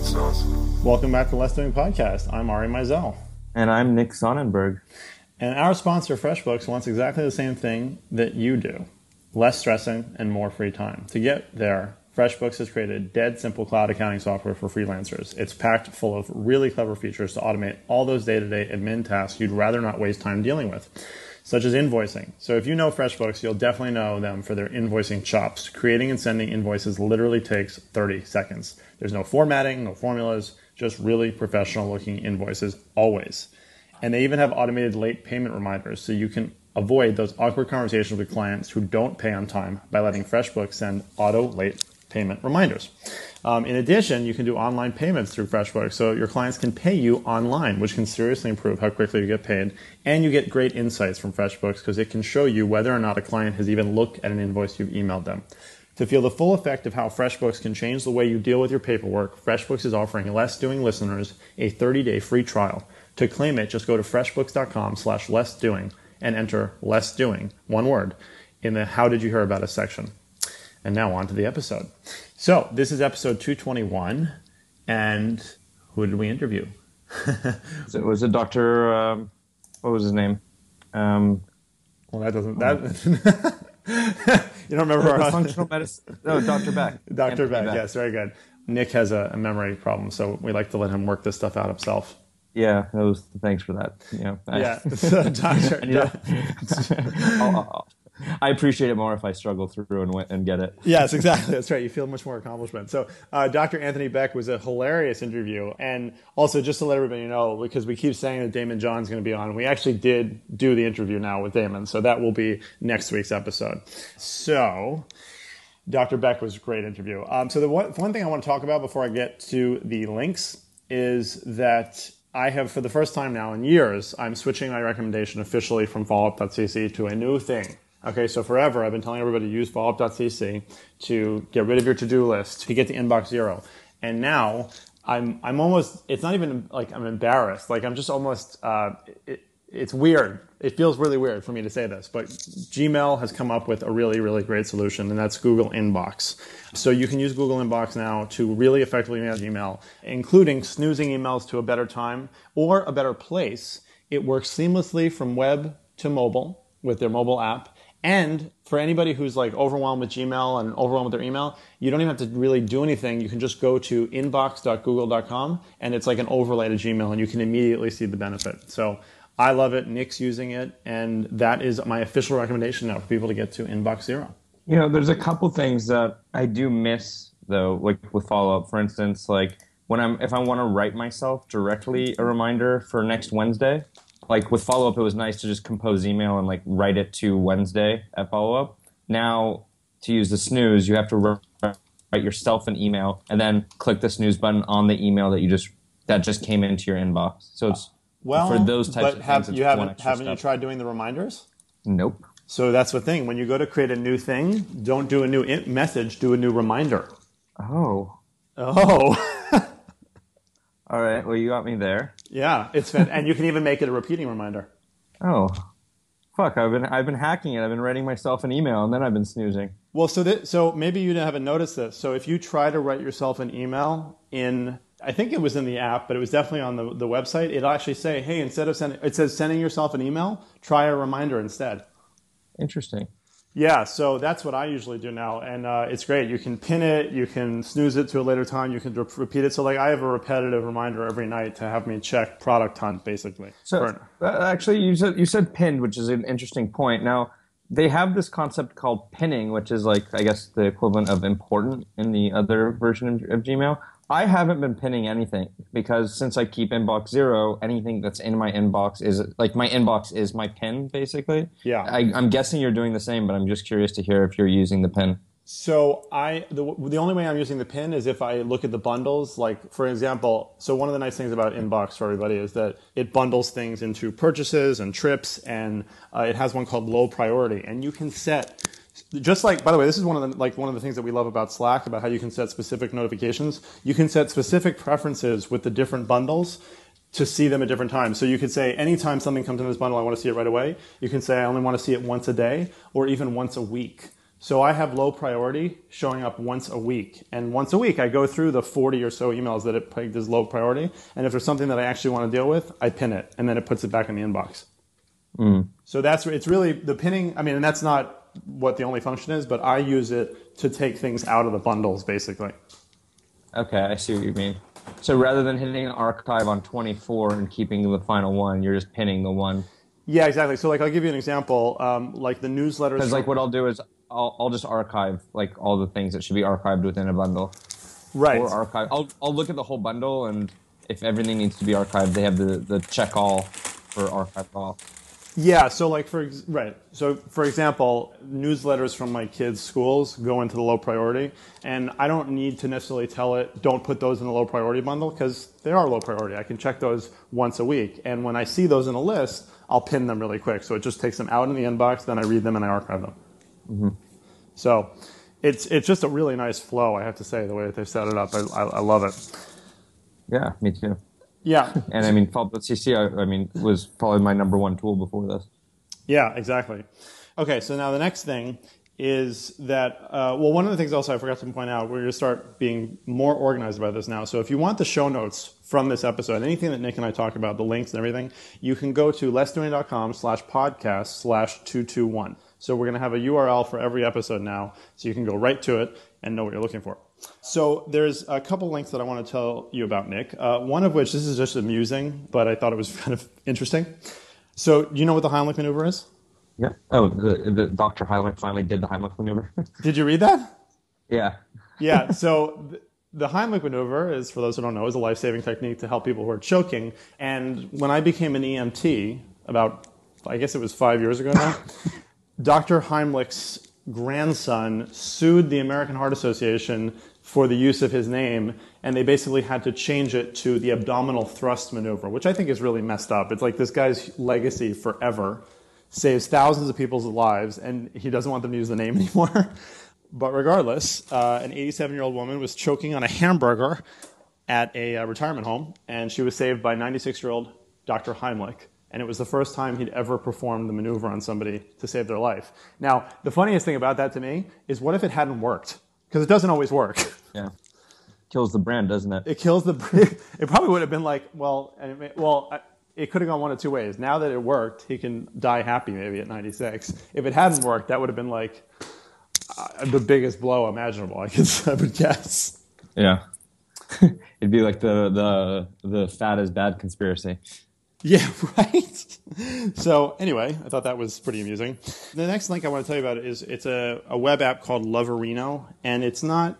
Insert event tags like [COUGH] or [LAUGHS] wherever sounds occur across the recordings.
Welcome back to Less Doing Podcast. I'm Ari Meisel. And I'm Nick Sonnenberg. And our sponsor, FreshBooks, wants exactly the same thing that you do less stressing and more free time. To get there, FreshBooks has created dead simple cloud accounting software for freelancers. It's packed full of really clever features to automate all those day to day admin tasks you'd rather not waste time dealing with such as invoicing. So if you know FreshBooks, you'll definitely know them for their invoicing chops. Creating and sending invoices literally takes 30 seconds. There's no formatting, no formulas, just really professional looking invoices always. And they even have automated late payment reminders so you can avoid those awkward conversations with clients who don't pay on time by letting FreshBooks send auto late payment reminders. Um, in addition, you can do online payments through FreshBooks, so your clients can pay you online, which can seriously improve how quickly you get paid. And you get great insights from FreshBooks because it can show you whether or not a client has even looked at an invoice you've emailed them. To feel the full effect of how FreshBooks can change the way you deal with your paperwork, FreshBooks is offering Less Doing listeners a 30-day free trial. To claim it, just go to freshbooks.com slash lessdoing and enter less doing, one word, in the How Did You Hear About Us section. And now on to the episode. So this is episode 221, and who did we interview? so [LAUGHS] it was a doctor. Um, what was his name? Um, well, that doesn't. That [LAUGHS] you don't remember our functional [LAUGHS] medicine? No, Doctor Beck. Doctor Beck. Beck. Yes, very good. Nick has a, a, memory problem, so we like to let him work this stuff out himself. Yeah, that was thanks for that. You know, yeah, so doctor. I'll, I'll, [LAUGHS] I appreciate it more if I struggle through and, and get it. Yes, [LAUGHS] exactly. That's right. You feel much more accomplishment. So, uh, Dr. Anthony Beck was a hilarious interview. And also, just to let everybody know, because we keep saying that Daymond John's going to be on, we actually did do the interview now with Daymond. So, that will be next week's episode. So, Dr. Beck was a great interview. Um, so, the one, one thing I want to talk about before I get to the links is that I have, for the first time now in years, I'm switching my recommendation officially from followup.cc to a new thing Okay, so forever I've been telling everybody to use followup.cc to get rid of your to-do list to get to inbox zero. And now I'm I'm almost it's not even like I'm embarrassed. Like I'm just almost uh, it, it's weird. It feels really weird for me to say this, but Gmail has come up with a really really great solution, and that's Google Inbox. So you can use Google Inbox now to really effectively manage email, including snoozing emails to a better time or a better place. It works seamlessly from web to mobile with their mobile app and for anybody who's like overwhelmed with Gmail and overwhelmed with their email, you don't even have to really do anything. You can just go to inbox.google.com and it's like an overlay to Gmail and you can immediately see the benefit. So I love it. Nick's using it. And that is my official recommendation now for people to get to Inbox Zero. You know, there's a couple things that I do miss though, like with follow up. For instance, like when I'm, if I want to write myself directly a reminder for next Wednesday, like with follow up, it was nice to just compose email and like write it to Wednesday at follow up. Now to use the snooze, you have to write yourself an email and then click the snooze button on the email that you just that just came into your inbox. So it's well for those types of have, things. You haven't haven't step. you tried doing the reminders? Nope. So that's the thing. When you go to create a new thing, don't do a new message. Do a new reminder. Oh. Oh. [LAUGHS] All right. Well, you got me there. Yeah, it's fan- and you can even make it a repeating reminder. [LAUGHS] Oh, fuck! I've been I've been hacking it. I've been writing myself an email and then I've been snoozing. Well, so th- so maybe you haven't noticed this. So if you try to write yourself an email in I think it was in the app, but it was definitely on the, the website. It'll actually say, hey, instead of sending, it says sending yourself an email, try a reminder instead. Interesting. Yeah, so that's what I usually do now, and uh, it's great. You can pin it, you can snooze it to a later time, you can re- repeat it. So like I have a repetitive reminder every night to have me check product hunt, basically. So uh, actually, you said you said pinned, which is an interesting point. Now they have this concept called pinning, which is like I guess the equivalent of important in the other version of, of Gmail. I haven't been pinning anything because since I keep inbox zero, anything that's in my inbox is like my inbox is my pin basically. Yeah. I, am guessing you're doing the same, but I'm just curious to hear if you're using the pin. So I the the only way I'm using the pin is if I look at the bundles. Like for example, so one of the nice things about Inbox for everybody is that it bundles things into purchases and trips, and uh, it has one called low priority, and you can set just like by the way this is one of the like one of the things that we love about slack about how you can set specific notifications you can set specific preferences with the different bundles to see them at different times so you could say anytime something comes in this bundle i want to see it right away you can say i only want to see it once a day or even once a week So I have low priority showing up once a week. And once a week, I go through the 40 or so emails that it pegged as low priority. And if there's something that I actually want to deal with, I pin it and then it puts it back in the inbox. Mm. So that's, it's really the pinning. I mean, and that's not what the only function is, but I use it to take things out of the bundles basically. Okay, I see what you mean. So rather than hitting archive on 24 and keeping the final one, you're just pinning the one. Yeah, exactly. So like, I'll give you an example. Um, like the newsletters. Because like what I'll do is I'll, I'll just archive like all the things that should be archived within a bundle. right. Or archive. I'll I'll look at the whole bundle and if everything needs to be archived, they have the, the check all for archive all. Yeah, so like for right, so for example, newsletters from my kids' schools go into the low priority, and I don't need to necessarily tell it don't put those in the low priority bundle because they are low priority. I can check those once a week, and when I see those in a list, I'll pin them really quick. So it just takes them out in the inbox, then I read them and I archive them. Mm-hmm. So it's it's just a really nice flow, I have to say, the way that they've set it up. I, I, I love it. Yeah, me too. Yeah, [LAUGHS] And I mean, Follow.cc, I, I mean, was probably my number one tool before this. Yeah, exactly. Okay, so now the next thing is that, uh, well, one of the things also I forgot to point out, we're going to start being more organized about this now. So if you want the show notes from this episode, anything that Nick and I talk about, the links and everything, you can go to lessdoing.com slash podcast slash 221. So we're going to have a URL for every episode now, so you can go right to it and know what you're looking for. So there's a couple links that I want to tell you about, Nick. Uh, one of which, this is just amusing, but I thought it was [LAUGHS] kind of interesting. So do you know what the Heimlich maneuver is? Yeah. Oh, the, the Dr. Heimlich finally did the Heimlich maneuver. [LAUGHS] Did you read that? yeah. Yeah. [LAUGHS] So th- the Heimlich maneuver is, for those who don't know, is a life-saving technique to help people who are choking. And when I became an EMT about, I guess it was five years ago now, Dr. Heimlich's grandson sued the American Heart Association for the use of his name, and they basically had to change it to the abdominal thrust maneuver, which I think is really messed up. It's like this guy's legacy forever saves thousands of people's lives, and he doesn't want them to use the name [LAUGHS] anymore. But regardless, uh, an 87 year old woman was choking on a hamburger at a uh, retirement home, and she was saved by 96 year old Dr. Heimlich. And it was the first time he'd ever performed the maneuver on somebody to save their life. Now, the funniest thing about that to me is what if it hadn't worked? Because it doesn't always work. [LAUGHS] Yeah. Kills the brand, doesn't it? It kills the. [LAUGHS] It probably would have been like, well, and it may, well, I- it could have gone one of two ways. Now that it worked, he can die happy maybe at 96. If it hadn't worked, that would have been like uh, the biggest blow imaginable. I guess [LAUGHS] I would guess. Yeah. It'd be like the the the fat is bad conspiracy. Yeah, [LAUGHS] right. So anyway, I thought that was pretty amusing. The next link I want to tell you about is it's a, a web app called Loverino, and it's not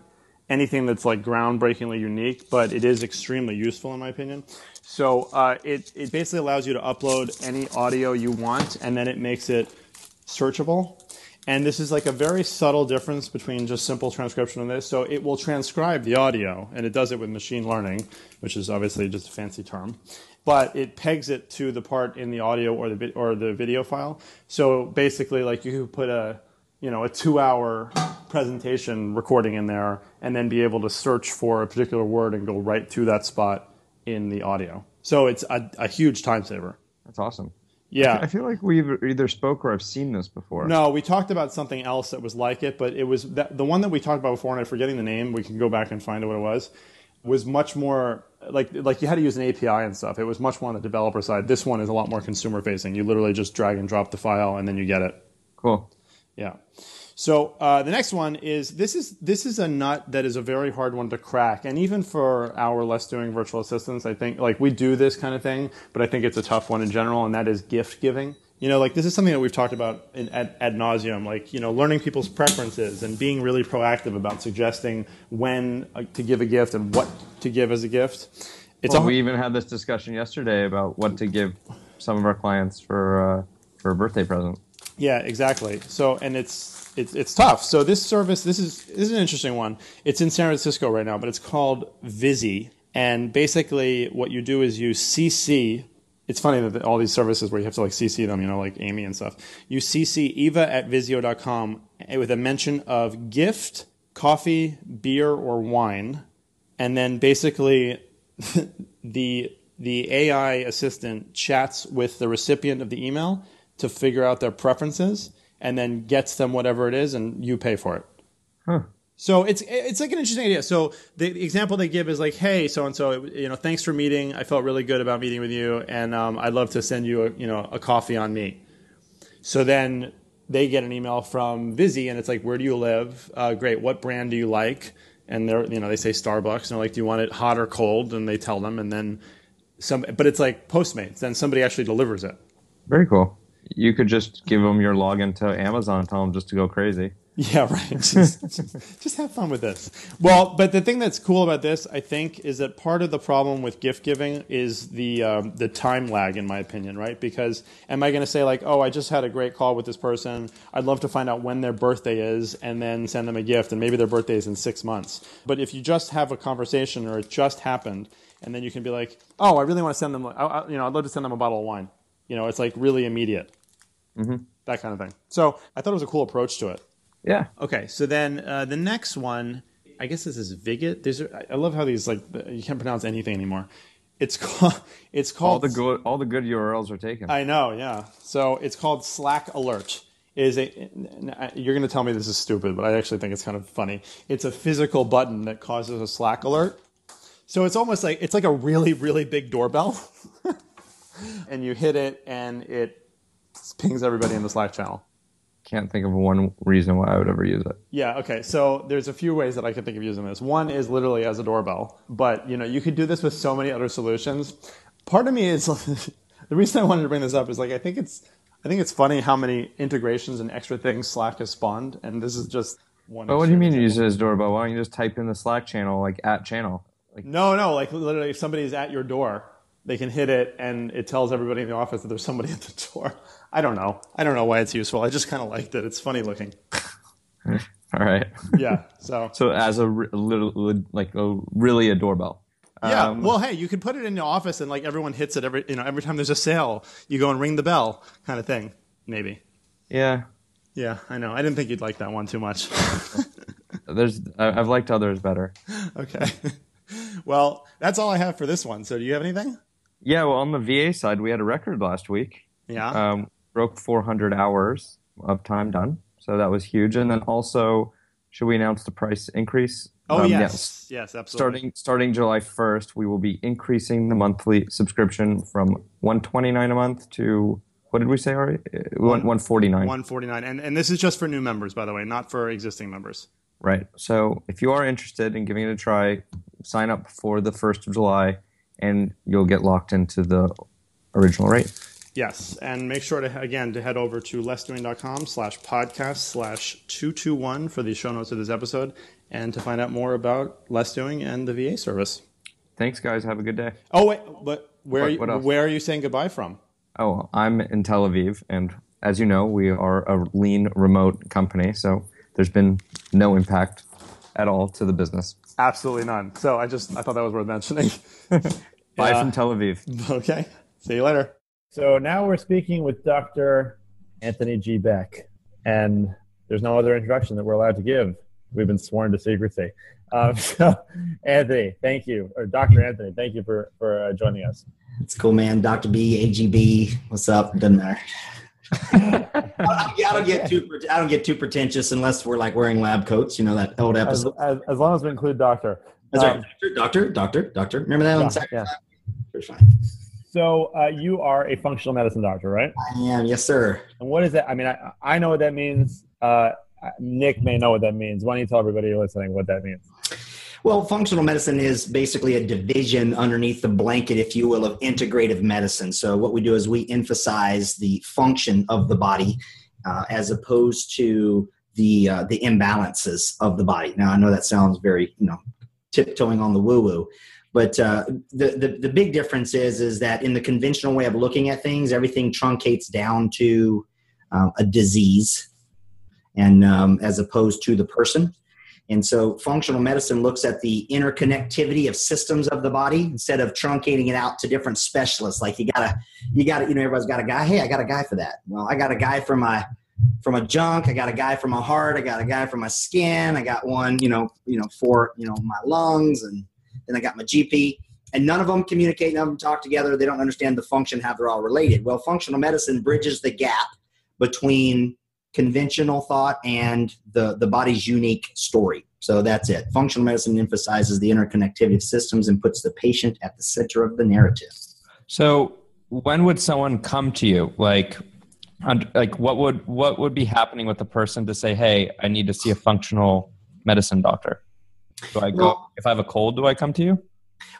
anything that's like groundbreakingly unique, but it is extremely useful in my opinion. So uh, it it basically allows you to upload any audio you want, and then it makes it searchable. And this is like a very subtle difference between just simple transcription and this. So it will transcribe the audio, and it does it with machine learning, which is obviously just a fancy term. But it pegs it to the part in the audio or the vi- or the video file. So basically, like you could put a you know a two-hour presentation recording in there, and then be able to search for a particular word and go right to that spot in the audio. So it's a, a huge time saver. That's awesome. Yeah. I feel like we've either spoke or I've seen this before. No, we talked about something else that was like it, but it was that, the one that we talked about before, and I'm forgetting the name. We can go back and find out what it was. Was much more like like you had to use an API and stuff. It was much more on the developer side. This one is a lot more consumer facing. You literally just drag and drop the file, and then you get it. Cool. Yeah. So uh, the next one is this is this is a nut that is a very hard one to crack, and even for our less doing virtual assistants, I think like we do this kind of thing, but I think it's a tough one in general, and that is gift giving. You know, like this is something that we've talked about in, ad, ad nauseum, like you know, learning people's preferences and being really proactive about suggesting when uh, to give a gift and what to give as a gift. It's Well, a, we even had this discussion yesterday about what to give some of our clients for uh, for a birthday present. Yeah, exactly. So, and it's it's it's tough. So this service, this is this is an interesting one. It's in San Francisco right now, but it's called Visi, and basically what you do is you CC. It's funny that all these services where you have to like CC them, you know, like Amy and stuff. You CC Eva at Visio.com with a mention of gift, coffee, beer, or wine, and then basically [LAUGHS] the the AI assistant chats with the recipient of the email to figure out their preferences, and then gets them whatever it is, and you pay for it. Huh. So it's it's like an interesting idea. So the example they give is like, hey, so and so, you know, thanks for meeting. I felt really good about meeting with you, and um, I'd love to send you a you know a coffee on me. So then they get an email from Visi, and it's like, where do you live? Uh, great. What brand do you like? And they're you know they say Starbucks, and they're like, do you want it hot or cold? And they tell them, and then some, but it's like Postmates. Then somebody actually delivers it. Very cool. You could just give them your login to Amazon, tell them just to go crazy. [LAUGHS] Yeah, right. [LAUGHS] Just, just, have fun with this. Well, but the thing that's cool about this, I think, is that part of the problem with gift giving is the um, the time lag, in my opinion, right? Because am I going to say like, oh, I just had a great call with this person. I'd love to find out when their birthday is and then send them a gift, and maybe their birthday is in six months. But if you just have a conversation or it just happened, and then you can be like, oh, I really want to send them, I, I, you know, I'd love to send them a bottle of wine. You know, it's like really immediate. Mm-hmm. That kind of thing. So I thought it was a cool approach to it. Yeah. Okay, so then uh, the next one, I guess this is Viget. There's, I love how these like you can't pronounce anything anymore. It's called. [LAUGHS] It's called. All the good. All the good URLs are taken. I know. Yeah. So it's called Slack Alert. Is a you're going to tell me this is stupid, but I actually think it's kind of funny. It's a physical button that causes a Slack alert. So it's almost like it's like a really really big doorbell, [LAUGHS] and you hit it and it pings everybody in the Slack channel can't think of one reason why I would ever use it. Yeah, okay. So there's a few ways that I can think of using this. One is literally as a doorbell, but you know, you could do this with so many other solutions. Part of me is [LAUGHS] the reason I wanted to bring this up is like I think it's I think it's funny how many integrations and extra things Slack has spawned, and this is just one. But what do you mean you use it as a doorbell? Why don't you just type in the Slack channel like at channel? Like no, no, like literally if somebody's at your door, they can hit it and it tells everybody in the office that there's somebody at the door. I don't know. I don't know why it's useful. I just kind of liked it. It's funny looking. [LAUGHS] All right. Yeah. So. [LAUGHS] so as a little like a really a doorbell. Yeah. Um, well, hey, you could put it in your office and like everyone hits it every you know every time there's a sale, you go and ring the bell, kind of thing. Maybe. Yeah. Yeah, I know. I didn't think you'd like that one too much. [LAUGHS] there's I've liked others better. Okay. Well, that's all I have for this one. So, do you have anything? Yeah. Well, on the VA side, we had a record last week. Yeah. Um, broke 400 hours of time done. So that was huge. And then also, should we announce the price increase? Oh um, yes. yes, yes, absolutely. Starting starting July 1st, we will be increasing the monthly subscription from 129 a month to what did we say already? Uh, 149. 149. And and this is just for new members by the way, not for existing members. Right. So if you are interested in giving it a try, sign up for the 1st of July and you'll get locked into the original rate. Yes, and make sure to again to head over to lessdoing.com slash podcast slash two two one for the show notes of this episode and to find out more about Less Doing and the VA service. Thanks, guys. Have a good day. Oh wait, but where what, are you, where are you saying goodbye from? Oh, I'm in Tel Aviv, and as you know, we are a lean remote company, so there's been no impact at all to the business. Absolutely none. So I just I thought that was worth mentioning. [LAUGHS] Bye [LAUGHS] from Tel Aviv. [LAUGHS] Okay. See you later. So now we're speaking with Dr. Anthony G. Beck, and there's no other introduction that we're allowed to give. We've been sworn to secrecy. Um, [LAUGHS] so, Anthony, thank you, or Dr. Anthony, thank you for for uh, joining us. It's cool, man. Dr. B, AGB, what's up? Doesn't matter. [LAUGHS] I don't get too I don't get too pretentious unless we're like wearing lab coats. You know that old episode. As, as, as long as we include doctor. That's um, right, doctor, doctor, doctor, doctor. Remember that yeah, one? Yeah. Fine. So uh, you are a functional medicine doctor, right? I am, yes, sir. And what is that? I mean, I, I know what that means. Uh, Nick may know what that means. Why don't you tell everybody listening what that means? Well, functional medicine is basically a division underneath the blanket, if you will, of integrative medicine. So, what we do is we emphasize the function of the body uh, as opposed to the uh, the imbalances of the body. Now, I know that sounds very, you know, tiptoeing on the woo woo, but uh, the, the, the big difference is is that in the conventional way of looking at things, everything truncates down to uh, a disease, and um, as opposed to the person. And so, functional medicine looks at the interconnectivity of systems of the body instead of truncating it out to different specialists. Like you gotta, you gotta, you know, everybody's got a guy. Hey, I got a guy for that. Well, I got a guy for my for my junk. I got a guy for my heart. I got a guy for my skin. I got one, you know, you know, for you know my lungs and then I got my GP, and none of them communicate, none of them talk together. They don't understand the function, how they're all related. Well, functional medicine bridges the gap between conventional thought and the, the body's unique story. So that's it. Functional medicine emphasizes the interconnectivity of systems and puts the patient at the center of the narrative. So, when would someone come to you? Like, like what would what would be happening with the person to say, "Hey, I need to see a functional medicine doctor"? Do I go well, if I have a cold? Do I come to you?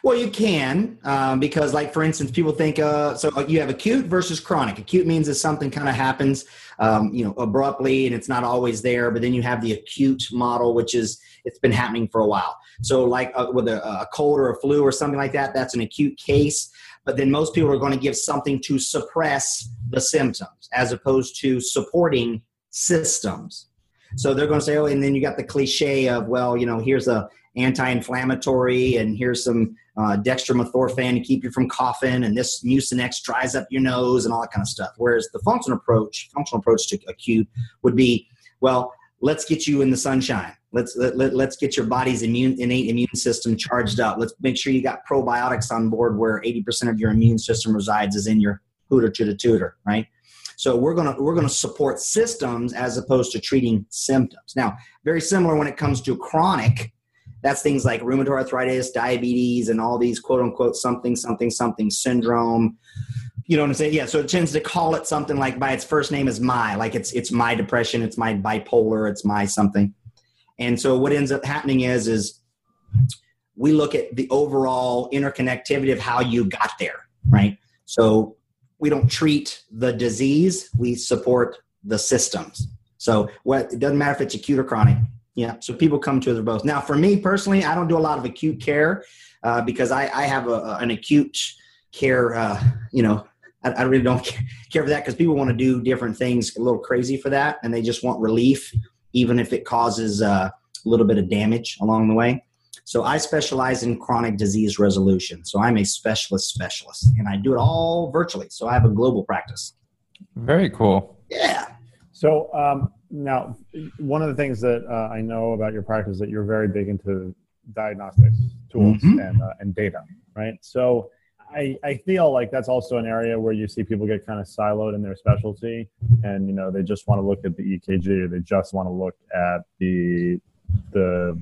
Well, you can um, because, like for instance, people think uh, so. You have acute versus chronic. Acute means that something kind of happens, um, you know, abruptly, and it's not always there. But then you have the acute model, which is it's been happening for a while. So, like uh, with a, a cold or a flu or something like that, that's an acute case. But then most people are going to give something to suppress the symptoms as opposed to supporting systems. So they're going to say, oh, and then you got the cliche of, well, you know, here's a anti-inflammatory and here's some uh, dextromethorphan to keep you from coughing and this mucinex dries up your nose and all that kind of stuff. Whereas the functional approach functional approach to acute would be well let's get you in the sunshine. Let's let, let, let's get your body's immune innate immune system charged up. Let's make sure you got probiotics on board where 80% of your immune system resides is in your hooter to the tutor right so we're gonna we're gonna support systems as opposed to treating symptoms now very similar when it comes to chronic that's things like rheumatoid arthritis, diabetes, and all these quote unquote something, something, something syndrome. You know what I'm saying? Yeah. So it tends to call it something like by its first name is my, like it's it's my depression, it's my bipolar, it's my something. And so what ends up happening is is we look at the overall interconnectivity of how you got there, right? So we don't treat the disease, we support the systems. So what it doesn't matter if it's acute or chronic, yeah. So people come to us both. Now, for me personally, I don't do a lot of acute care uh, because I, I have a, an acute care, uh, you know, I, really don't [LAUGHS] care for that because people want to do different things a little crazy for that and they just want relief, even if it causes uh, a little bit of damage along the way. So I specialize in chronic disease resolution. So I'm a specialist specialist and I do it all virtually. So I have a global practice. Very cool. Yeah. So um, now, one of the things that uh, I know about your practice is that you're very big into diagnostics tools mm-hmm. and uh, and data, right? So I, I feel like that's also an area where you see people get kind of siloed in their specialty, and you know they just want to look at the EKG or they just want to look at the the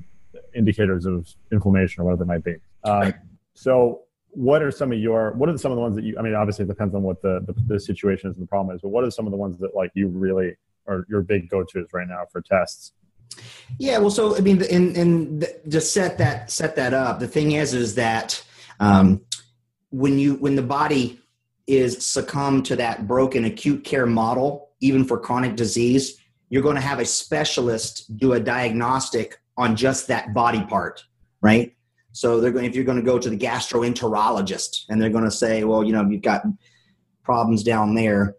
indicators of inflammation or whatever it might be. Um, so what are some of your what are some of the ones that you i mean obviously it depends on what the, the, the situation is and the problem is but what are some of the ones that like you really are your big go-to's right now for tests? Yeah, well, so I mean, and and just set that set that up, the thing is, is that um, when you when the body is succumb to that broken acute care model, even for chronic disease, you're going to have a specialist do a diagnostic on just that body part, right? So they're going if you're going to go to the gastroenterologist and they're going to say, well, you know, you've got problems down there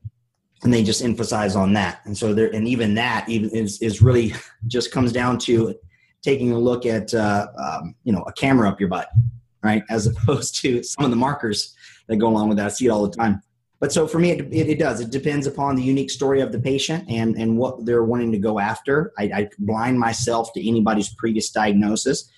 and they just emphasize on that. And so there and even that even is, is really [LAUGHS] just comes down to taking a look at uh, um, you know a camera up your butt right? As opposed to some of the markers that go along with that. I see it all the time but so for me it, it, it does it depends upon the unique story of the patient and and what they're wanting to go after i, I blind myself to anybody's previous diagnosis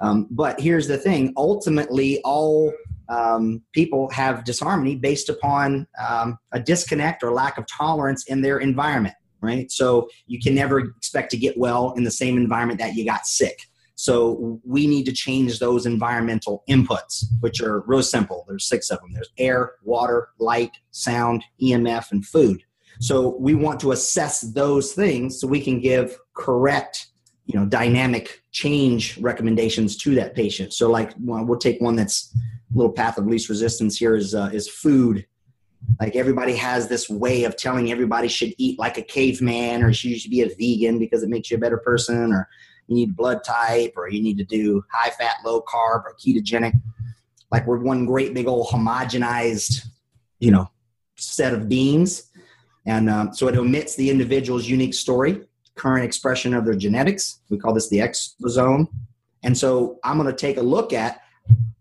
um, but here's the thing ultimately all um, people have disharmony based upon um, a disconnect or lack of tolerance in their environment, right? So you can never expect to get well in the same environment that you got sick. So we need to change those environmental inputs, which are real simple. There's six of them. There's air, water, light, sound, EMF, and food. So we want to assess those things so we can give correct, you know, dynamic change recommendations to that patient. So like well, we'll take one that's little path of least resistance here is uh, is food. Like everybody has this way of telling everybody should eat like a caveman, or should be a vegan because it makes you a better person, or you need blood type, or you need to do high fat, low carb, or ketogenic. Like we're one great big old homogenized, you know, set of beings, and um, so it omits the individual's unique story, current expression of their genetics. We call this the exosome. And so I'm going to take a look at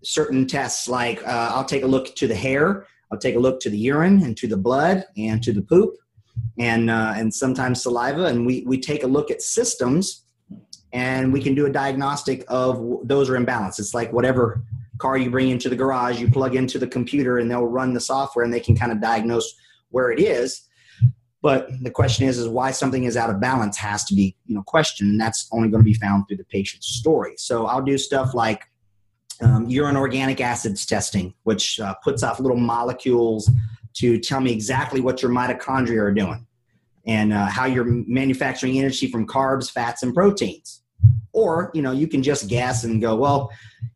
certain tests like uh, I'll take a look to the hair, I'll take a look to the urine and to the blood and to the poop and uh, and sometimes saliva and we we take a look at systems and we can do a diagnostic of those are imbalanced. It's like whatever car you bring into the garage, you plug into the computer and they'll run the software and they can kind of diagnose where it is But the question is, is why something is out of balance has to be, you know, questioned, and that's only going to be found through the patient's story. So I'll do stuff like um, urine organic acids testing, which uh, puts off little molecules to tell me exactly what your mitochondria are doing and uh, how you're manufacturing energy from carbs, fats, and proteins. Or, you know, you can just guess and go, well,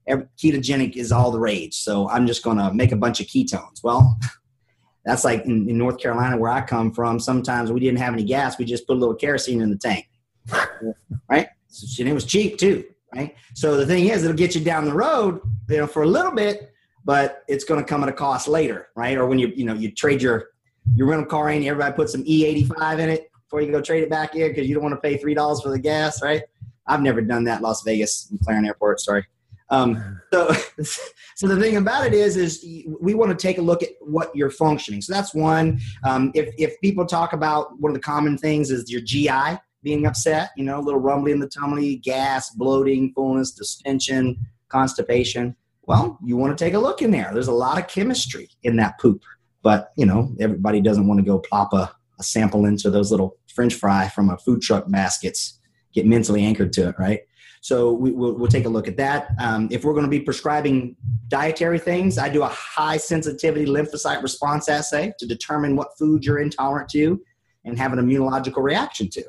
ketogenic is all the rage. So I'm just going to make a bunch of ketones. Well, [LAUGHS] that's like in, in, North Carolina where I come from. Sometimes we didn't have any gas. We just put a little kerosene in the tank. right. And it was cheap too. Right. So the thing is, it'll get you down the road, you know, for a little bit, but it's going to come at a cost later. Right. Or when you, you know, you trade your, your rental car in, everybody put some E85 in it before you go trade it back in because you don't want to pay $3 for the gas. Right. I've never done that Las Vegas, McCarran Airport. Sorry. Um, so, [LAUGHS] so the thing about it is, is we want to take a look at what you're functioning. So that's one. Um, if if people talk about one of the common things is your GI being upset, you know, a little rumbling in the tummy, gas, bloating, fullness, distension, constipation. Well, you want to take a look in there. There's a lot of chemistry in that poop, but you know, everybody doesn't want to go plop a, a sample into those little French fry from a food truck baskets. Get mentally anchored to it, right? So we, will we'll take a look at that. Um, if we're going to be prescribing dietary things, I do a high sensitivity lymphocyte response assay to determine what food you're intolerant to and have an immunological reaction to.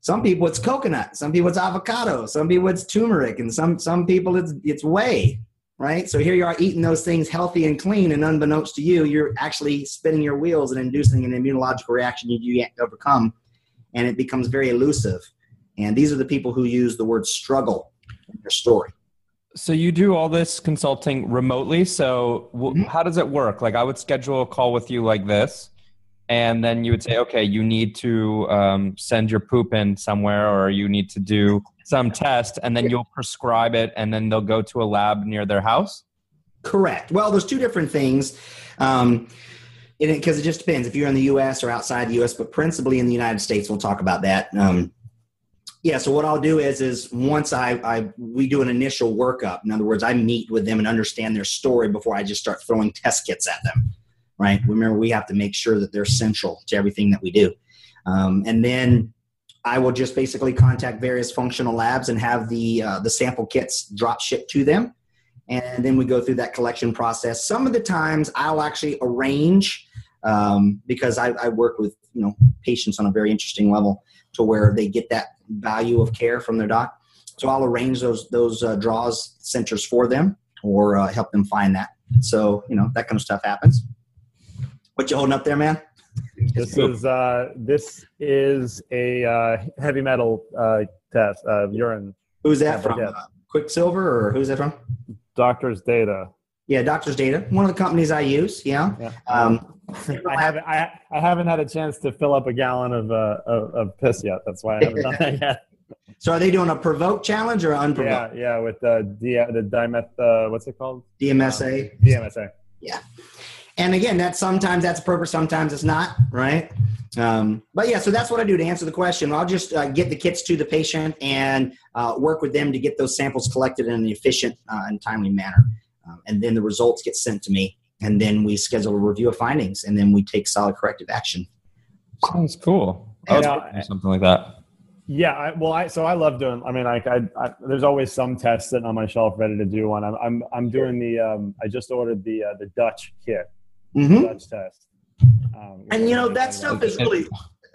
Some people it's coconut, some people it's avocado, some people it's turmeric, and some some people it's it's whey, right? So here you are eating those things healthy and clean, and unbeknownst to you, you're actually spinning your wheels and inducing an immunological reaction you can't overcome, and it becomes very elusive. And these are the people who use the word struggle in their story. So you do all this consulting remotely. So w- mm-hmm. how does it work? Like I would schedule a call with you like this, and then you would say, okay, you need to um, send your poop in somewhere, or you need to do some test, and then you'll prescribe it, and then they'll go to a lab near their house. Correct. Well, there's two different things. Um, because it, it, just depends if you're in the U.S. or outside the U.S., but principally in the United States. We'll talk about that. Um, yeah. So what I'll do is is once I, I we do an initial workup. In other words, I meet with them and understand their story before I just start throwing test kits at them. Right. Remember, we have to make sure that they're central to everything that we do. Um, and then I will just basically contact various functional labs and have the uh, the sample kits drop shipped to them, and then we go through that collection process. Some of the times I'll actually arrange um, because I, I, work with you know patients on a very interesting level to where they get that value of care from their doc. So I'll arrange those those uh, draws centers for them or uh, help them find that. So you know that kind of stuff happens. What you holding up there, man? This is uh, this is a uh, heavy metal uh, test uh, urine. Who's that from? Uh, Quicksilver or who's that from? Doctor's Data. Yeah, Doctor's Data. One of the companies I use. Yeah. yeah. Um, I haven't I, I haven't had a chance to fill up a gallon of uh, of, of piss yet. That's why I haven't done that yet. [LAUGHS] So are they doing a provoke challenge or unprovoked? Yeah, yeah, with the the the dimeth uh, what's it called? DMSA. Um, DMSA. Yeah. And again, that sometimes that's appropriate, sometimes it's not, right? Um, but yeah, so that's what I do to answer the question. I'll just uh, get the kits to the patient and uh, work with them to get those samples collected in an efficient uh, and timely manner. Um, and then the results get sent to me and then we schedule a review of findings, and then we take solid corrective action. Sounds cool. something like that. Yeah, I, well, I so I love doing. I mean, like I, I, there's always some tests sitting on my shelf ready to do one. I'm I'm, I'm doing the. Um, I just ordered the uh, the Dutch kit, mm-hmm. Dutch test. Um, and you know that stuff is really.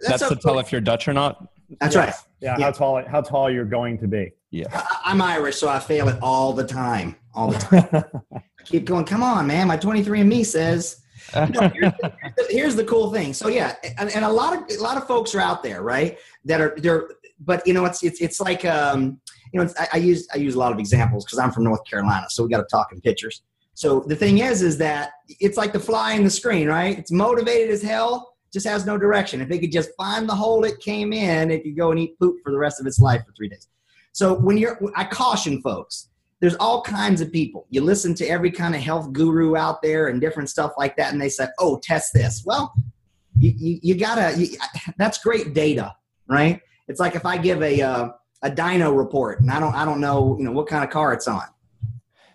That's, that's to tell if you're Dutch or not. That's right. Yeah, yeah, how tall how tall you're going to be. Yeah, I, I'm Irish, so I fail it all the time. All the time. [LAUGHS] I keep going. Come on, man. My 23andMe says. here's, the, here's, the, cool thing. So yeah, and, and, a lot of a lot of folks are out there, right? That are they're, but you know, it's it's it's like um, you know, I, I use I use a lot of examples because I'm from North Carolina, so we got to talk in pictures. So the thing is, is that it's like the fly in the screen, right? It's motivated as hell, just has no direction. If it could just find the hole it came in, it could go and eat poop for the rest of its life for three days. So when you're, I caution folks there's all kinds of people. You listen to every kind of health guru out there and different stuff like that, and they say, "Oh, test this." Well, you, you, you gotta. You, that's great data, right? It's like if I give a uh, a dyno report and I don't I don't know you know what kind of car it's on.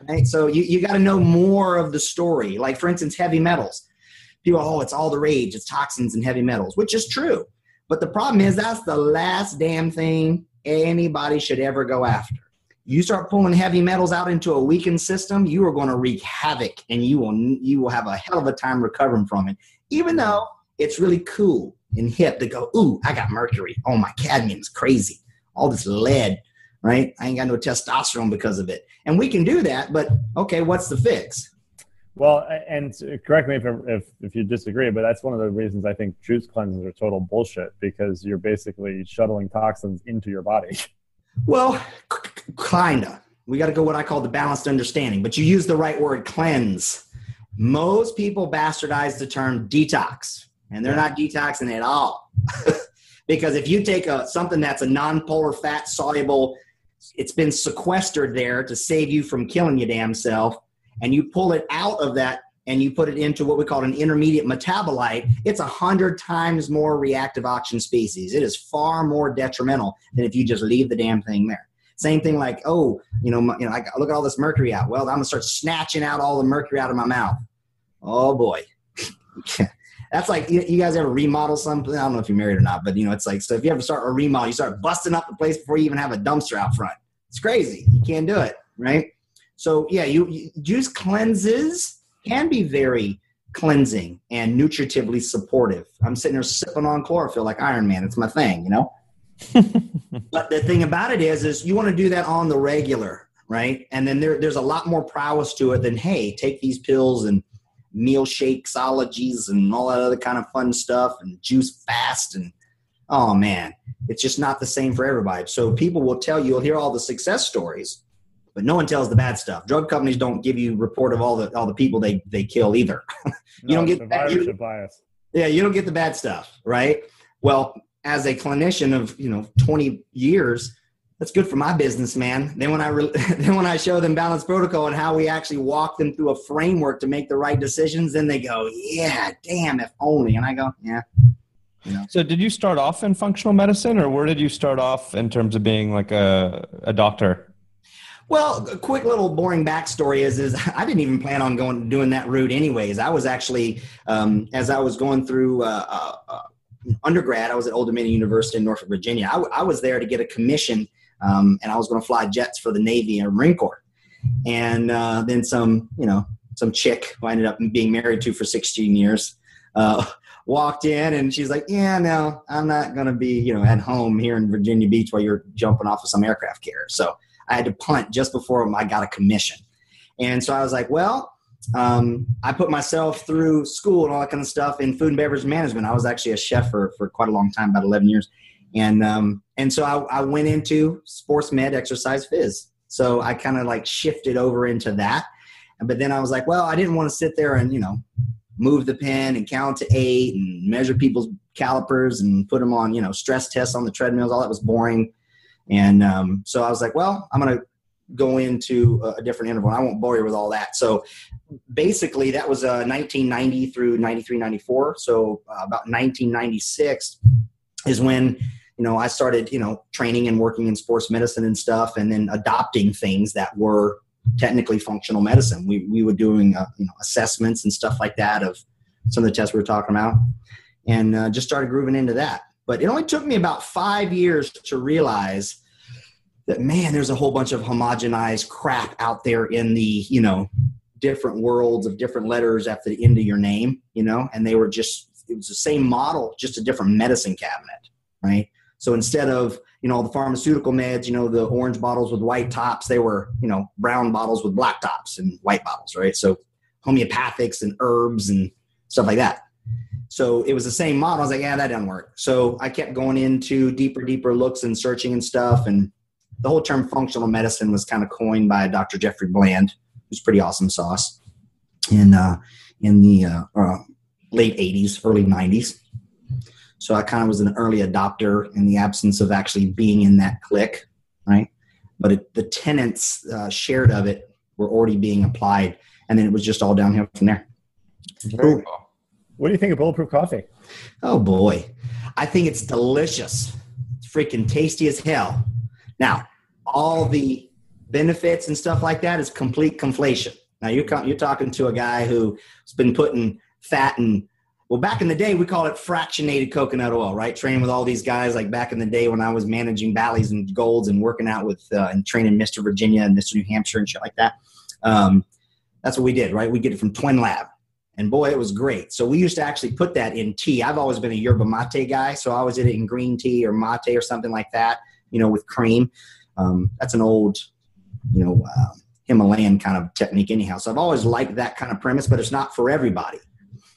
Right? So you, you got to know more of the story. Like for instance, heavy metals. people, oh, it's all the rage. It's toxins and heavy metals, which is true. But the problem is that's the last damn thing anybody should ever go after. You start pulling heavy metals out into a weakened system, you are going to wreak havoc, and you will you will have a hell of a time recovering from it. Even though it's really cool and hip to go, ooh, I got mercury. Oh, my cadmium's crazy. All this lead, right? I ain't got no testosterone because of it. And we can do that, but okay, what's the fix? Well, and correct me if, if, if you disagree, but that's one of the reasons I think juice cleanses are total bullshit because you're basically shuttling toxins into your body. [LAUGHS] Well, kinda. We got to go what I call the balanced understanding, but you use the right word, cleanse. Most people bastardize the term detox, and they're not detoxing at all. [LAUGHS] because if you take a something that's a non-polar fat soluble, it's been sequestered there to save you from killing your damn self and you pull it out of that and you put it into what we call an intermediate metabolite, it's a hundred times more reactive oxygen species. It is far more detrimental than if you just leave the damn thing there. Same thing like, oh, you know, you know, I look at all this mercury out. Well, I'm gonna start snatching out all the mercury out of my mouth. Oh boy. [LAUGHS] That's like you, you, guys ever remodel something? I don't know if you're married or not, but you know, it's like so if you ever start a remodel, you start busting up the place before you even have a dumpster out front. It's crazy. You can't do it, right? So yeah, you, you juice cleanses can be very cleansing and nutritively supportive. I'm sitting there sipping on chlorophyll like Iron Man. It's my thing, you know. [LAUGHS] but the thing about it is, is you want to do that on the regular, right? And then there, there's a lot more prowess to it than hey, take these pills and meal shakesologies and all that other kind of fun stuff and juice fast and oh man, it's just not the same for everybody. So people will tell you, you'll hear all the success stories but no one tells the bad stuff. Drug companies don't give you report of all the all the people they they kill either. [LAUGHS] you no, don't get that, you, bias. Yeah, you don't get the bad stuff, right? Well, as a clinician of you know 20 years, that's good for my business, man. Then when I re- [LAUGHS] then when I show them balanced protocol and how we actually walk them through a framework to make the right decisions, then they go, "Yeah, damn, if only." And I go, "Yeah." You know? So, did you start off in functional medicine, or where did you start off in terms of being like a a doctor? Well, a quick little boring backstory is is [LAUGHS] I didn't even plan on going doing that route anyways. I was actually um, as I was going through uh, uh, uh, undergrad, I was at Old Dominion University in Norfolk, Virginia. I, w- I was there to get a commission, um, and I was going to fly jets for the Navy and Marine Corps. And uh, then some, you know, some chick who I ended up being married to for 16 years. Uh, [LAUGHS] walked in and she's like, "Yeah, no, I'm not going to be, you know, at home here in Virginia Beach while you're jumping off of some aircraft carrier." So I had to punt just before I got a commission. And so I was like, well, um, I put myself through school and all that kind of stuff in food and beverage management. I was actually a chef for, for quite a long time, about 11 years. And, um, and so I, I went into sports med exercise phys. So I kind of like shifted over into that. But then I was like, well, I didn't want to sit there and, you know, move the pen and count to eight and measure people's calipers and put them on, you know, stress tests on the treadmills. All that was boring. And um, so I was like, well, I'm going to go into a different interval. I won't bore you with all that. So basically, that was uh, 1990 through 93, 94. So uh, about 1996 is when you know I started you know training and working in sports medicine and stuff, and then adopting things that were technically functional medicine. We we were doing uh, you know assessments and stuff like that of some of the tests we were talking about, and uh, just started grooving into that. But it only took me about five years to realize that man, there's a whole bunch of homogenized crap out there in the, you know, different worlds of different letters after the end of your name, you know, and they were just it was the same model, just a different medicine cabinet, right? So instead of you know all the pharmaceutical meds, you know the orange bottles with white tops, they were you know brown bottles with black tops and white bottles, right? So homeopathics and herbs and stuff like that. So it was the same model. I was like, yeah, that doesn't work. So I kept going into deeper, deeper looks and searching and stuff. And the whole term functional medicine was kind of coined by Dr. Jeffrey Bland, who's pretty awesome sauce in uh, in the uh, uh, late 80s, early 90s. So I kind of was an early adopter in the absence of actually being in that clique, right? But it, the tenants uh, shared of it were already being applied, and then it was just all downhill from there. Very cool. What do you think of bulletproof coffee? Oh boy, I think it's delicious. It's freaking tasty as hell. Now, all the benefits and stuff like that is complete conflation. Now you're you're talking to a guy who's been putting fat and Well, back in the day, we called it fractionated coconut oil, right? Training with all these guys, like back in the day when I was managing Bally's and golds and working out with uh, and training Mr. Virginia and Mr. New Hampshire and shit like that. Um, that's what we did, right? We get it from Twin Lab. And boy, it was great. So we used to actually put that in tea. I've always been a yerba mate guy, so I always did it in green tea or mate or something like that, you know, with cream. Um, that's an old, you know, uh, Himalayan kind of technique, anyhow. So I've always liked that kind of premise, but it's not for everybody.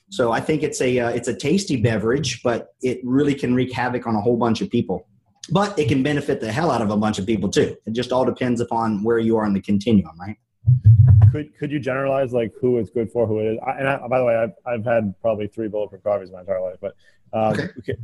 So I think it's a uh, it's a tasty beverage, but it really can wreak havoc on a whole bunch of people. But it can benefit the hell out of a bunch of people too. It just all depends upon where you are in the continuum, right? Could could you generalize like who it's good for, who it is? I, and I, by the way, I've I've had probably three bulletproof coffees my entire life, but um, okay. okay.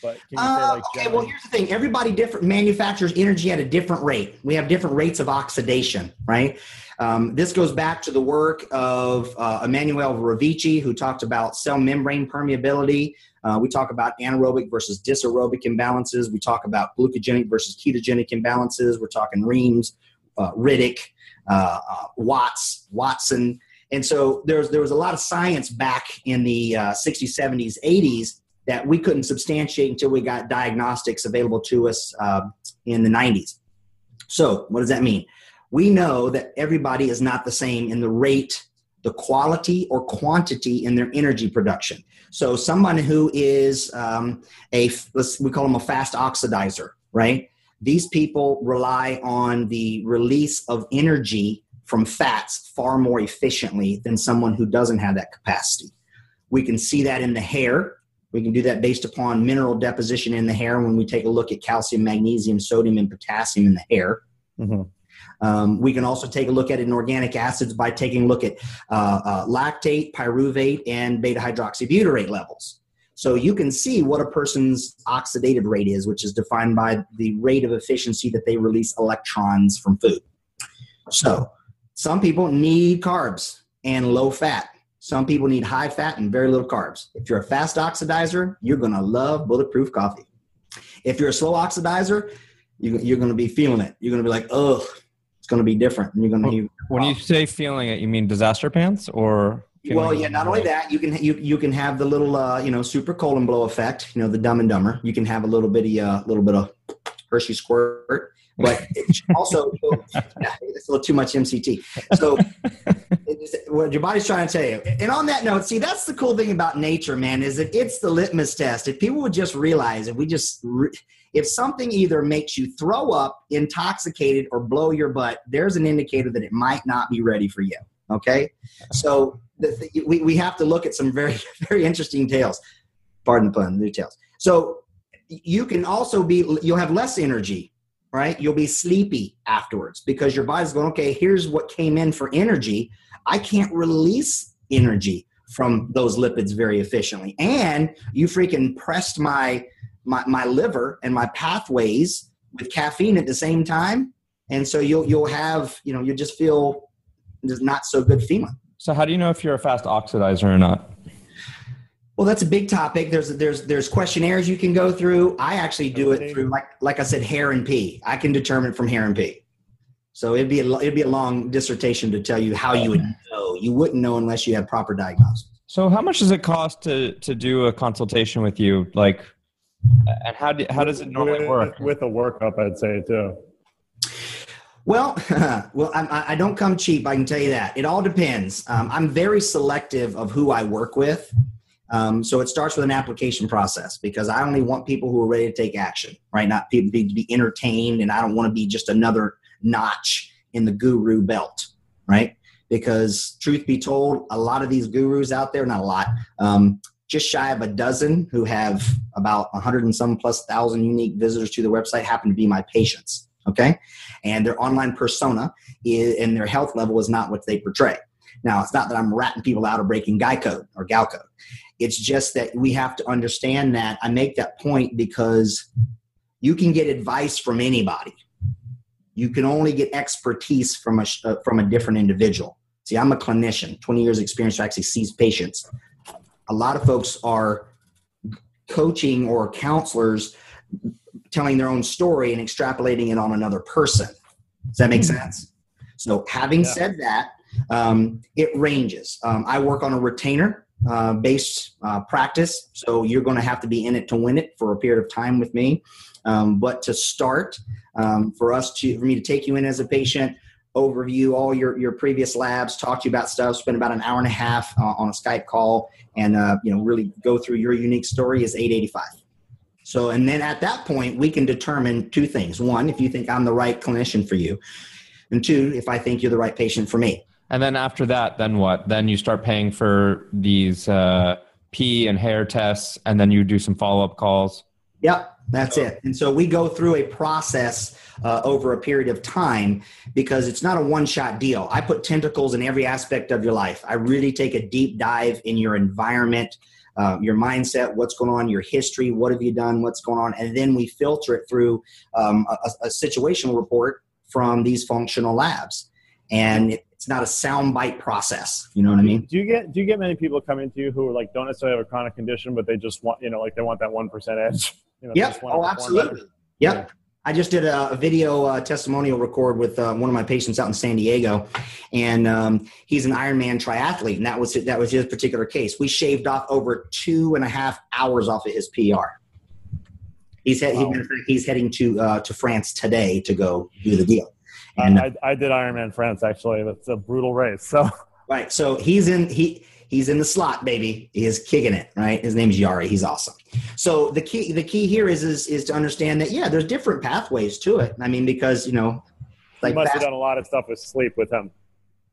But can you uh, say like okay? Well, here's the thing: everybody different manufactures energy at a different rate. We have different rates of oxidation, right? Um, this goes back to the work of uh, Emanuel Revici, who talked about cell membrane permeability. Uh, we talk about anaerobic versus dysaerobic imbalances. We talk about glucogenic versus ketogenic imbalances. We're talking Reams, uh, Riddick, uh, uh, Watts, Watson. And so there's, there was a lot of science back in the 60s, 70s, 80s that we couldn't substantiate until we got diagnostics available to us uh, in the 90s. So, what does that mean? We know that everybody is not the same in the rate, the quality, or quantity in their energy production. So, someone who is um, a, let's, we call them a fast oxidizer, right? These people rely on the release of energy from fats far more efficiently than someone who doesn't have that capacity. We can see that in the hair. We can do that based upon mineral deposition in the hair when we take a look at calcium, magnesium, sodium, and potassium in the hair. Mm-hmm. Um, we can also take a look at it in organic acids by taking a look at uh, uh, lactate, pyruvate, and beta hydroxybutyrate levels. So you can see what a person's oxidative rate is, which is defined by the rate of efficiency that they release electrons from food. So some people need carbs and low fat. Some people need high fat and very little carbs. If you're a fast oxidizer, you're going to love bulletproof coffee. If you're a slow oxidizer, you're going to be feeling it. You're going to be like, oh, it's going to be different. And you're going to. When you say feeling it, you mean disaster pants or? Well, yeah. Not only that, you can you you can have the little uh, you know super colon blow effect. You know the Dumb and Dumber. You can have a little bitty uh, little bit of Hershey squirt, but [LAUGHS] also yeah, it's a little too much MCT. So [LAUGHS] what your body's trying to tell you. And on that note, see that's the cool thing about nature, man, is that it's the litmus test. If people would just realize, if we just re- if something either makes you throw up, intoxicated, or blow your butt, there's an indicator that it might not be ready for you. Okay, so the, we we have to look at some very [LAUGHS] very interesting tales. Pardon the pun, new tales. So you can also be you'll have less energy right you'll be sleepy afterwards because your body's going okay here's what came in for energy i can't release energy from those lipids very efficiently and you freaking pressed my my, my liver and my pathways with caffeine at the same time. And so you'll you'll have you know you just feel just not so good feeling so how do you know if you're a fast oxidizer or not? Well that's a big topic. There's there's there's questionnaires you can go through. I actually do it through like like i said hair and pee. I can determine from hair and pee. So it'd be a, it'd be a long dissertation to tell you how you would know. You wouldn't know unless you had proper diagnosis. So how much does it cost to to do a consultation with you? Like and how do, how does it normally with, work? With a workup, I'd say too. Well, [LAUGHS] well, I, I, don't come cheap. I can tell you that. It all depends. Um, I'm very selective of who I work with. Um, so it starts with an application process because I only want people who are ready to take action, right? Not people need to be entertained, and I don't want to be just another notch in the guru belt, right? Because truth be told, a lot of these gurus out there, not a lot, um, just shy of a dozen who have about 100 and some plus thousand unique visitors to the website happen to be my patients okay? And their online persona is, and their health level is not what they portray. Now it's not that i'm ratting people out or breaking guy code or gal code it's just that we have to understand that i make that point because you can get advice from anybody. You can only get expertise from a uh, from a different individual. See i'm a clinician. 20 years experience to actually sees patients a lot of folks are coaching or counselors telling their own story and extrapolating it on another person. Does that make hmm. sense? So, having yeah. said that, um, it ranges. Um, I work on a retainer. uh, based uh, practice. So you're going to have to be in it to win it for a period of time with me. Um, but to start, um, for us to for me to take you in as a patient, overview all your your previous labs, talk to you about stuff, spend about an hour and a half uh, on a Skype call, and uh, you know really go through your unique story is 885. So, and then at that point, we can determine two things: one, if you think I'm the right clinician for you, and two, if I think you're the right patient for me. And then after that, then what? Then you start paying for these uh, pee and hair tests, and then you do some follow up calls. Yep. That's it. And so we go through a process uh, over a period of time because it's not a one shot deal. I put tentacles in every aspect of your life. I really take a deep dive in your environment, uh, your mindset, what's going on, your history, what have you done, what's going on. And then we filter it through um, a, a, situational report from these functional labs. And it's not a soundbite process. You know what I mean? Do you get do you get many people coming to you who are like don't necessarily have a chronic condition, but they just want you know like they want that one percent edge? [LAUGHS] You know, yep. Oh, absolutely. Yep. Yeah. I just did a, a video uh, testimonial record with uh, one of my patients out in San Diego, and um, he's an Ironman triathlete, and that was that was his particular case. We shaved off over two and a half hours off of his PR. He's he, he's heading to uh, to France today to go do the deal. And I, I did Ironman France actually. It's a brutal race. So right, so he's in he he's in the slot, baby. He is kicking it, right? His name's Yari. He's awesome. So the key the key here is is is to understand that yeah, there's different pathways to it. I mean, because you know, like you must fast, have done a lot of stuff with sleep with him.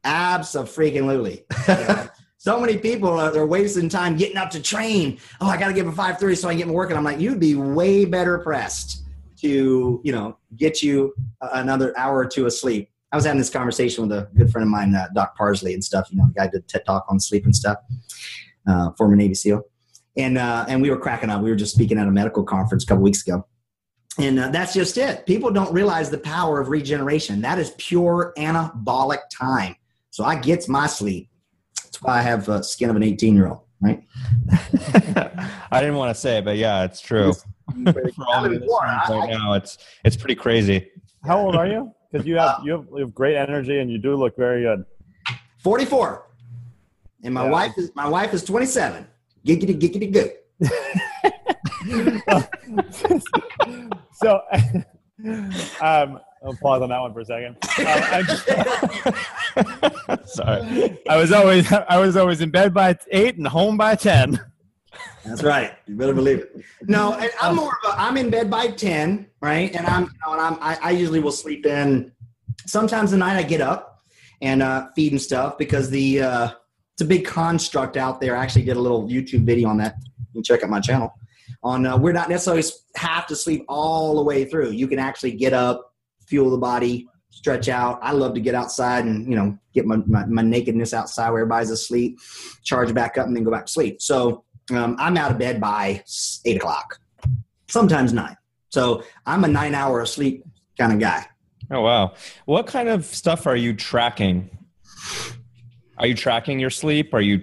Absolutely. Yeah. [LAUGHS] so many people are they're wasting time getting up to train. Oh, I got to give a five thirty so I can get my work. And I'm like, you'd be way better pressed to you know get you another hour or two of sleep I was having this conversation with a good friend of mine, uh, Doc Parsley, and stuff. You know, the guy did TED Talk on sleep and stuff, uh, former Navy SEAL, and uh, and we were cracking up. We were just speaking at a medical conference a couple weeks ago, and uh, that's just it. People don't realize the power of regeneration. That is pure anabolic time. So I gets my sleep. That's why I have uh, skin of an 18 year old, right? [LAUGHS] I didn't want to say it, but yeah, it's true. [LAUGHS] For all of right now, it's it's pretty crazy. How old are you? [LAUGHS] because you have, you have you have great energy and you do look very good. Forty four, and my yeah. wife is my wife is twenty seven. Giggity giggity good. so, um, I'll pause on that one for a second. Uh, [LAUGHS] Sorry, I was always I was always in bed by eight and home by ten. That's right. You better believe it. No, I'm more of a, I'm in bed by 10, right? And I'm, you know, and I'm, I, I usually will sleep in. Sometimes the night I get up and uh, feed and stuff because the, uh, it's a big construct out there. I actually did a little YouTube video on that. You can check out my channel on, uh, we're not necessarily have to sleep all the way through. You can actually get up, fuel the body, stretch out. I love to get outside and, you know, get my, my, my nakedness outside where everybody's asleep, charge back up and then go back to sleep. So, um, I'm out of bed by eight o'clock, sometimes nine. So I'm a nine hour sleep kind of guy. Oh wow! What kind of stuff are you tracking? Are you tracking your sleep? Are you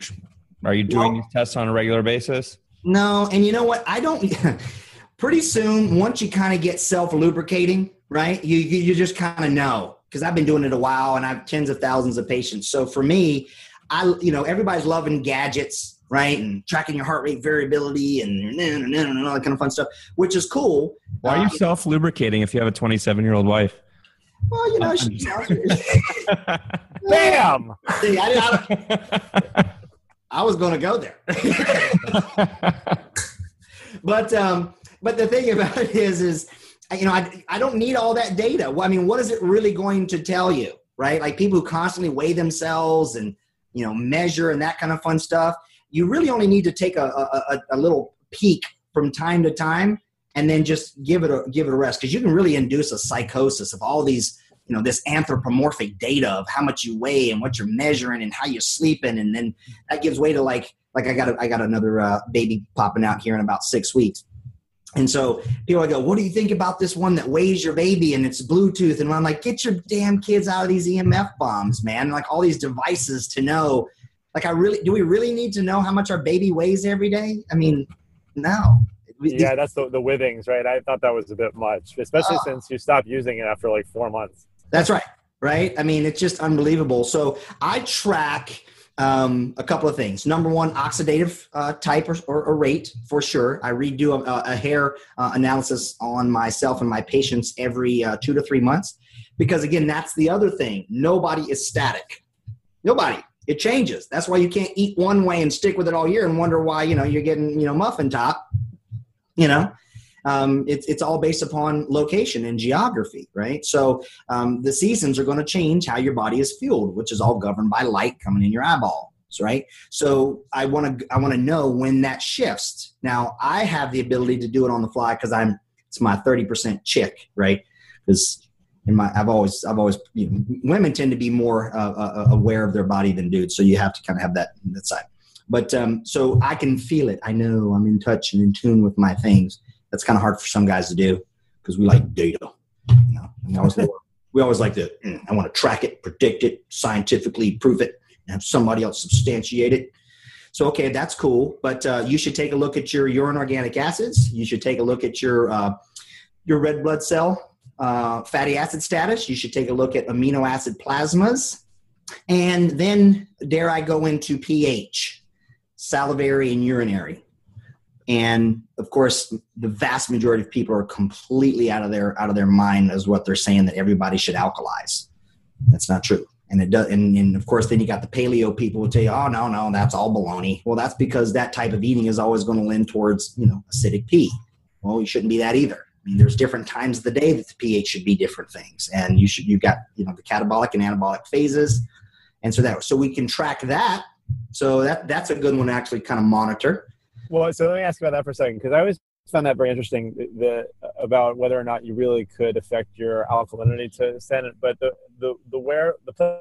are you doing these tests on a regular basis? No, and you know what? I don't. [LAUGHS] pretty soon, once you kind of get self lubricating, right? You you just kind of know because I've been doing it a while and I have tens of thousands of patients. So for me, I you know everybody's loving gadgets right? And tracking your heart rate variability and, and, and all that kind of fun stuff, which is cool. Why are you uh, self lubricating if you have a 27 year old wife? Well, you know, she, [LAUGHS] bam. See, I, I, [LAUGHS] I was going to go there, [LAUGHS] but um, but the thing about it is, is you know, I I don't need all that data. I mean, what is it really going to tell you, right? Like people who constantly weigh themselves and you know measure and that kind of fun stuff you really only need to take a, a, a little peek from time to time and then just give it a give it a rest because you can really induce a psychosis of all these you know this anthropomorphic data of how much you weigh and what you're measuring and how you're sleeping and then that gives way to like like i got a, I got another uh, baby popping out here in about six weeks and so people go what do you think about this one that weighs your baby and it's bluetooth and i'm like get your damn kids out of these emf bombs man like all these devices to know like, I really do. We really need to know how much our baby weighs every day. I mean, no. Yeah, that's the the Withings, right? I thought that was a bit much, especially oh. since you stopped using it after like four months. That's right, right? I mean, it's just unbelievable. So I track um, a couple of things. Number one, oxidative uh, type or, or, or, rate for sure. I redo a, a hair uh, analysis on myself and my patients every uh, two to three months because, again, that's the other thing. Nobody is static. Nobody. It changes. That's why you can't eat one way and stick with it all year and wonder why you know you're getting you know muffin top. You know, um, it's, it's all based upon location and geography, right? So um, the seasons are going to change how your body is fueled, which is all governed by light coming in your eyeballs, right? So I want to I want to know when that shifts. Now I have the ability to do it on the fly because I'm it's my thirty percent chick, right? Because in my I've always I've always you know, women tend to be more uh, uh, uh, aware of their body than dudes, so you have to kind of have that that side. But um, so I can feel it. I know I'm in touch and in tune with my things that's kind of hard for some guys to do because we like data. You know, we always, [LAUGHS] we always like to, mm, I want to track it, predict it, scientifically prove it, and have somebody else substantiate it. So, okay, that's cool, but uh, you should take a look at your urine organic acids. You should take a look at your uh, your red blood cell uh, fatty acid status. You should take a look at amino acid plasmas, and then dare I go into pH, salivary and urinary and of course the vast majority of people are completely out of their out of their mind as what they're saying that everybody should alkalize. That's not true. And it does and, and of course then you got the paleo people who tell you oh no no that's all baloney. Well that's because that type of eating is always going to lend towards you know acidic pee well you shouldn't be that either. I mean, there's different times of the day that the pH should be different things, and you should you've got you know the catabolic and anabolic phases, and so that so we can track that. So that that's a good one to actually kind of monitor. Well, so let me ask about that for a second because I always found that very interesting the, the, about whether or not you really could affect your alkalinity to send But the the the where the place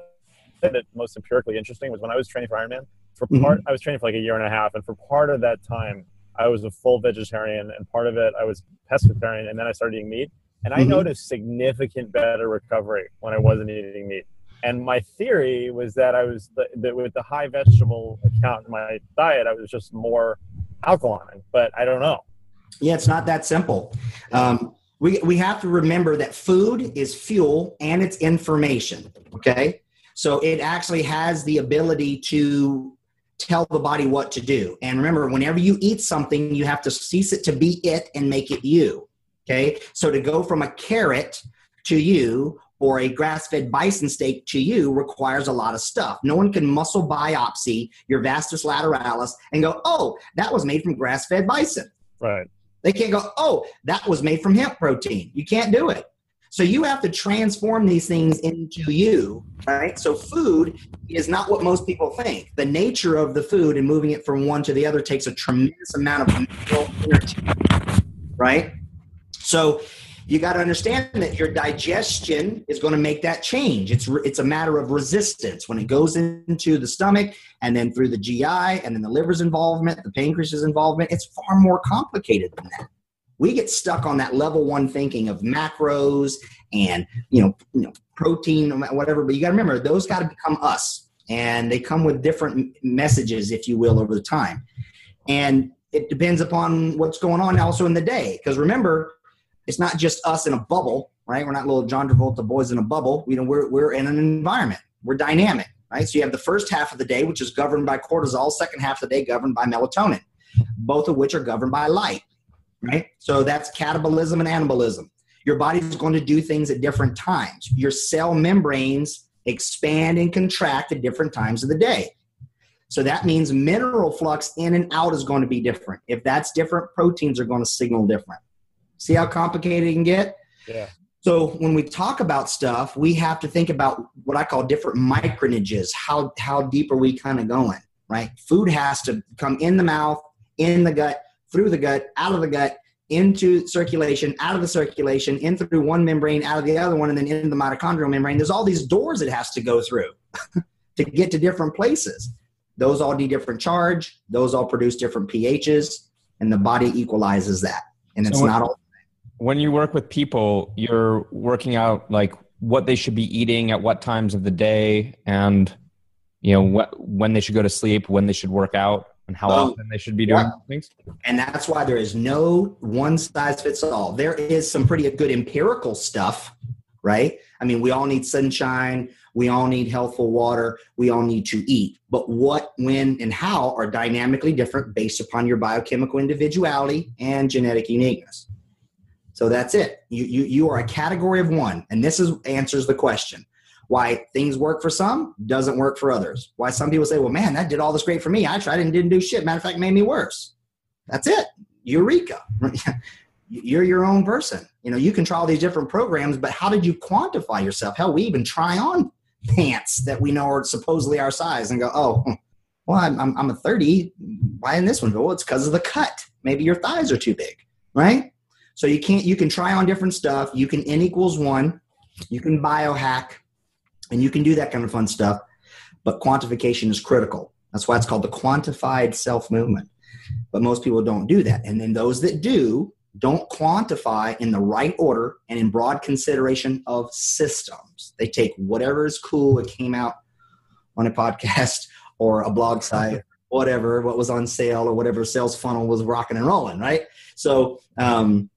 that most empirically interesting was when I was training for Ironman. For mm-hmm. part, mm-hmm. I was training for like a year and a half, and for part of that time, I was a full vegetarian, and part of it I was pescatarian, and then I started eating meat, and I mm-hmm. noticed significant better recovery when I wasn't eating meat. And my theory was that I was that with the high vegetable account in my diet, I was just more alkaline, but I don't know. Yeah, it's not that simple. Um, we, we have to remember that food is fuel and it's information. Okay. So it actually has the ability to tell the body what to do. And remember, whenever you eat something, you have to cease it to be it and make it you. Okay. So to go from a carrot to you or a grass fed bison steak to you requires a lot of stuff. No one can muscle biopsy your vastus lateralis and go, oh, that was made from grass fed bison. Right. They can't go, oh, that was made from hemp protein. You can't do it. So you have to transform these things into you, right? So food is not what most people think. The nature of the food and moving it from one to the other takes a tremendous amount of energy, right? So you got to understand that your digestion is going to make that change. It's it's a matter of resistance when it goes into the stomach and then through the GI and then the liver's involvement, the pancreas's involvement. It's far more complicated than that. We get stuck on that level one thinking of macros and you know, you know protein, whatever. But you got to remember those got to become us, and they come with different messages, if you will, over the time. And it depends upon what's going on also in the day. Because remember, it's not just us in a bubble, right? We're not little John Travolta boys in a bubble. You know, we're, we're in an environment. We're dynamic, right? So you have the first half of the day, which is governed by cortisol, second half of the day governed by melatonin, both of which are governed by light, right? So that's catabolism and anabolism. Your body is going to do things at different times. Your cell membranes expand and contract at different times of the day. So that means mineral flux in and out is going to be different. If that's different, proteins are going to signal different. See how complicated it can get? Yeah. So when we talk about stuff, we have to think about what I call different micronages. How how deep are we kind of going? Right? Food has to come in the mouth, in the gut, through the gut, out of the gut, into circulation, out of the circulation, in through one membrane, out of the other one, and then into the mitochondrial membrane. There's all these doors it has to go through [LAUGHS] to get to different places. Those all need different charge. Those all produce different pHs, and the body equalizes that. And it's so not all when you work with people, you're working out like what they should be eating at what times of the day, and you know what when they should go to sleep, when they should work out, and how well, often they should be doing yeah. things. And that's why there is no one size fits all. There is some pretty good empirical stuff, right? I mean, we all need sunshine. We all need healthful water. We all need to eat. But what, when, and how are dynamically different based upon your biochemical individuality and genetic uniqueness. So that's it. You, you, you are a category of one. And this is answers the question why things work for some doesn't work for others. Why some people say, well, man, that did all this great for me. I tried and didn't do shit. Matter of fact, made me worse. That's it. Eureka. [LAUGHS] You're your own person. You know, you can try all these different programs, but how did you quantify yourself? Hell, we even try on pants that we know are supposedly our size and go, oh, well, I'm, I'm, I'm a 30. Why in this one? Well, it's because of the cut. Maybe your thighs are too big, right? So you can't, you can try on different stuff. You can N equals one. You can biohack and you can do that kind of fun stuff. But quantification is critical. That's why it's called the quantified self movement. But most people don't do that. And then those that do don't quantify in the right order and in broad consideration of systems. They take whatever is cool that came out on a podcast [LAUGHS] or a blog site, whatever, what was on sale or whatever sales funnel was rocking and rolling, right? So um,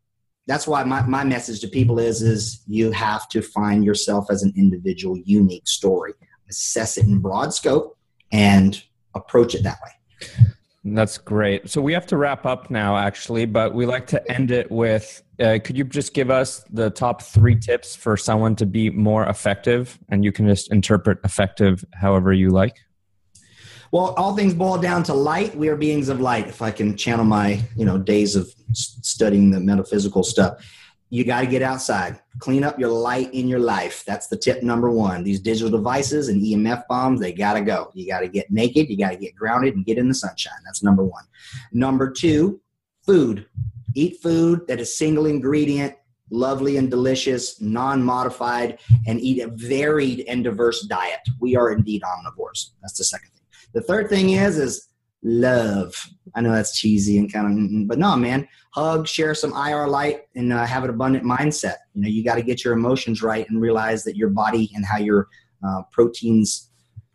that's why my, my message to people is is you have to find yourself as an individual unique story. Assess it in broad scope and approach it that way. That's great. So we have to wrap up now actually but we like to end it with uh, could you just give us the top three tips for someone to be more effective? And you can just interpret effective however you like well, all things boil down to light. We are beings of light. If I can channel my, you know, days of studying the metaphysical stuff, you got to get outside. Clean up your light in your life. That's the tip number one. These digital devices and EMF bombs, they got to go. You got to get naked. You got to get grounded and get in the sunshine. That's number one. Number two, food. Eat food that is single ingredient, lovely and delicious, non modified, and eat a varied and diverse diet. We are indeed omnivores. That's the second thing. The third thing is is love. I know that's cheesy and kind of, but no, man, hug, share some IR light, and uh, have an abundant mindset. You know, you got to get your emotions right and realize that your body and how your uh, proteins,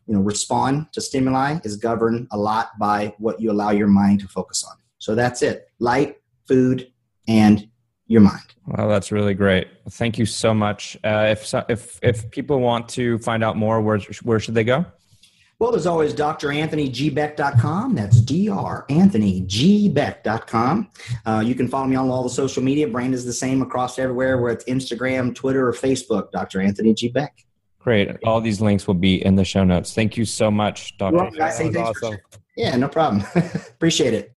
you know, respond to stimuli is governed a lot by what you allow your mind to focus on. So that's it: light, food, and your mind. Well, that's really great. Thank you so much. Uh, if if if people want to find out more, where where should they go? Well, there's always dranthonygbeck.com. That's dranthonygbeck.com. Uh, you can follow me on all the social media. Brand is the same across everywhere, where it's Instagram, Twitter, or Facebook, Dr. Anthony G. Beck. Great. All these links will be in the show notes. Thank you so much, Dr. Well, awesome. Yeah, no problem. [LAUGHS] Appreciate it.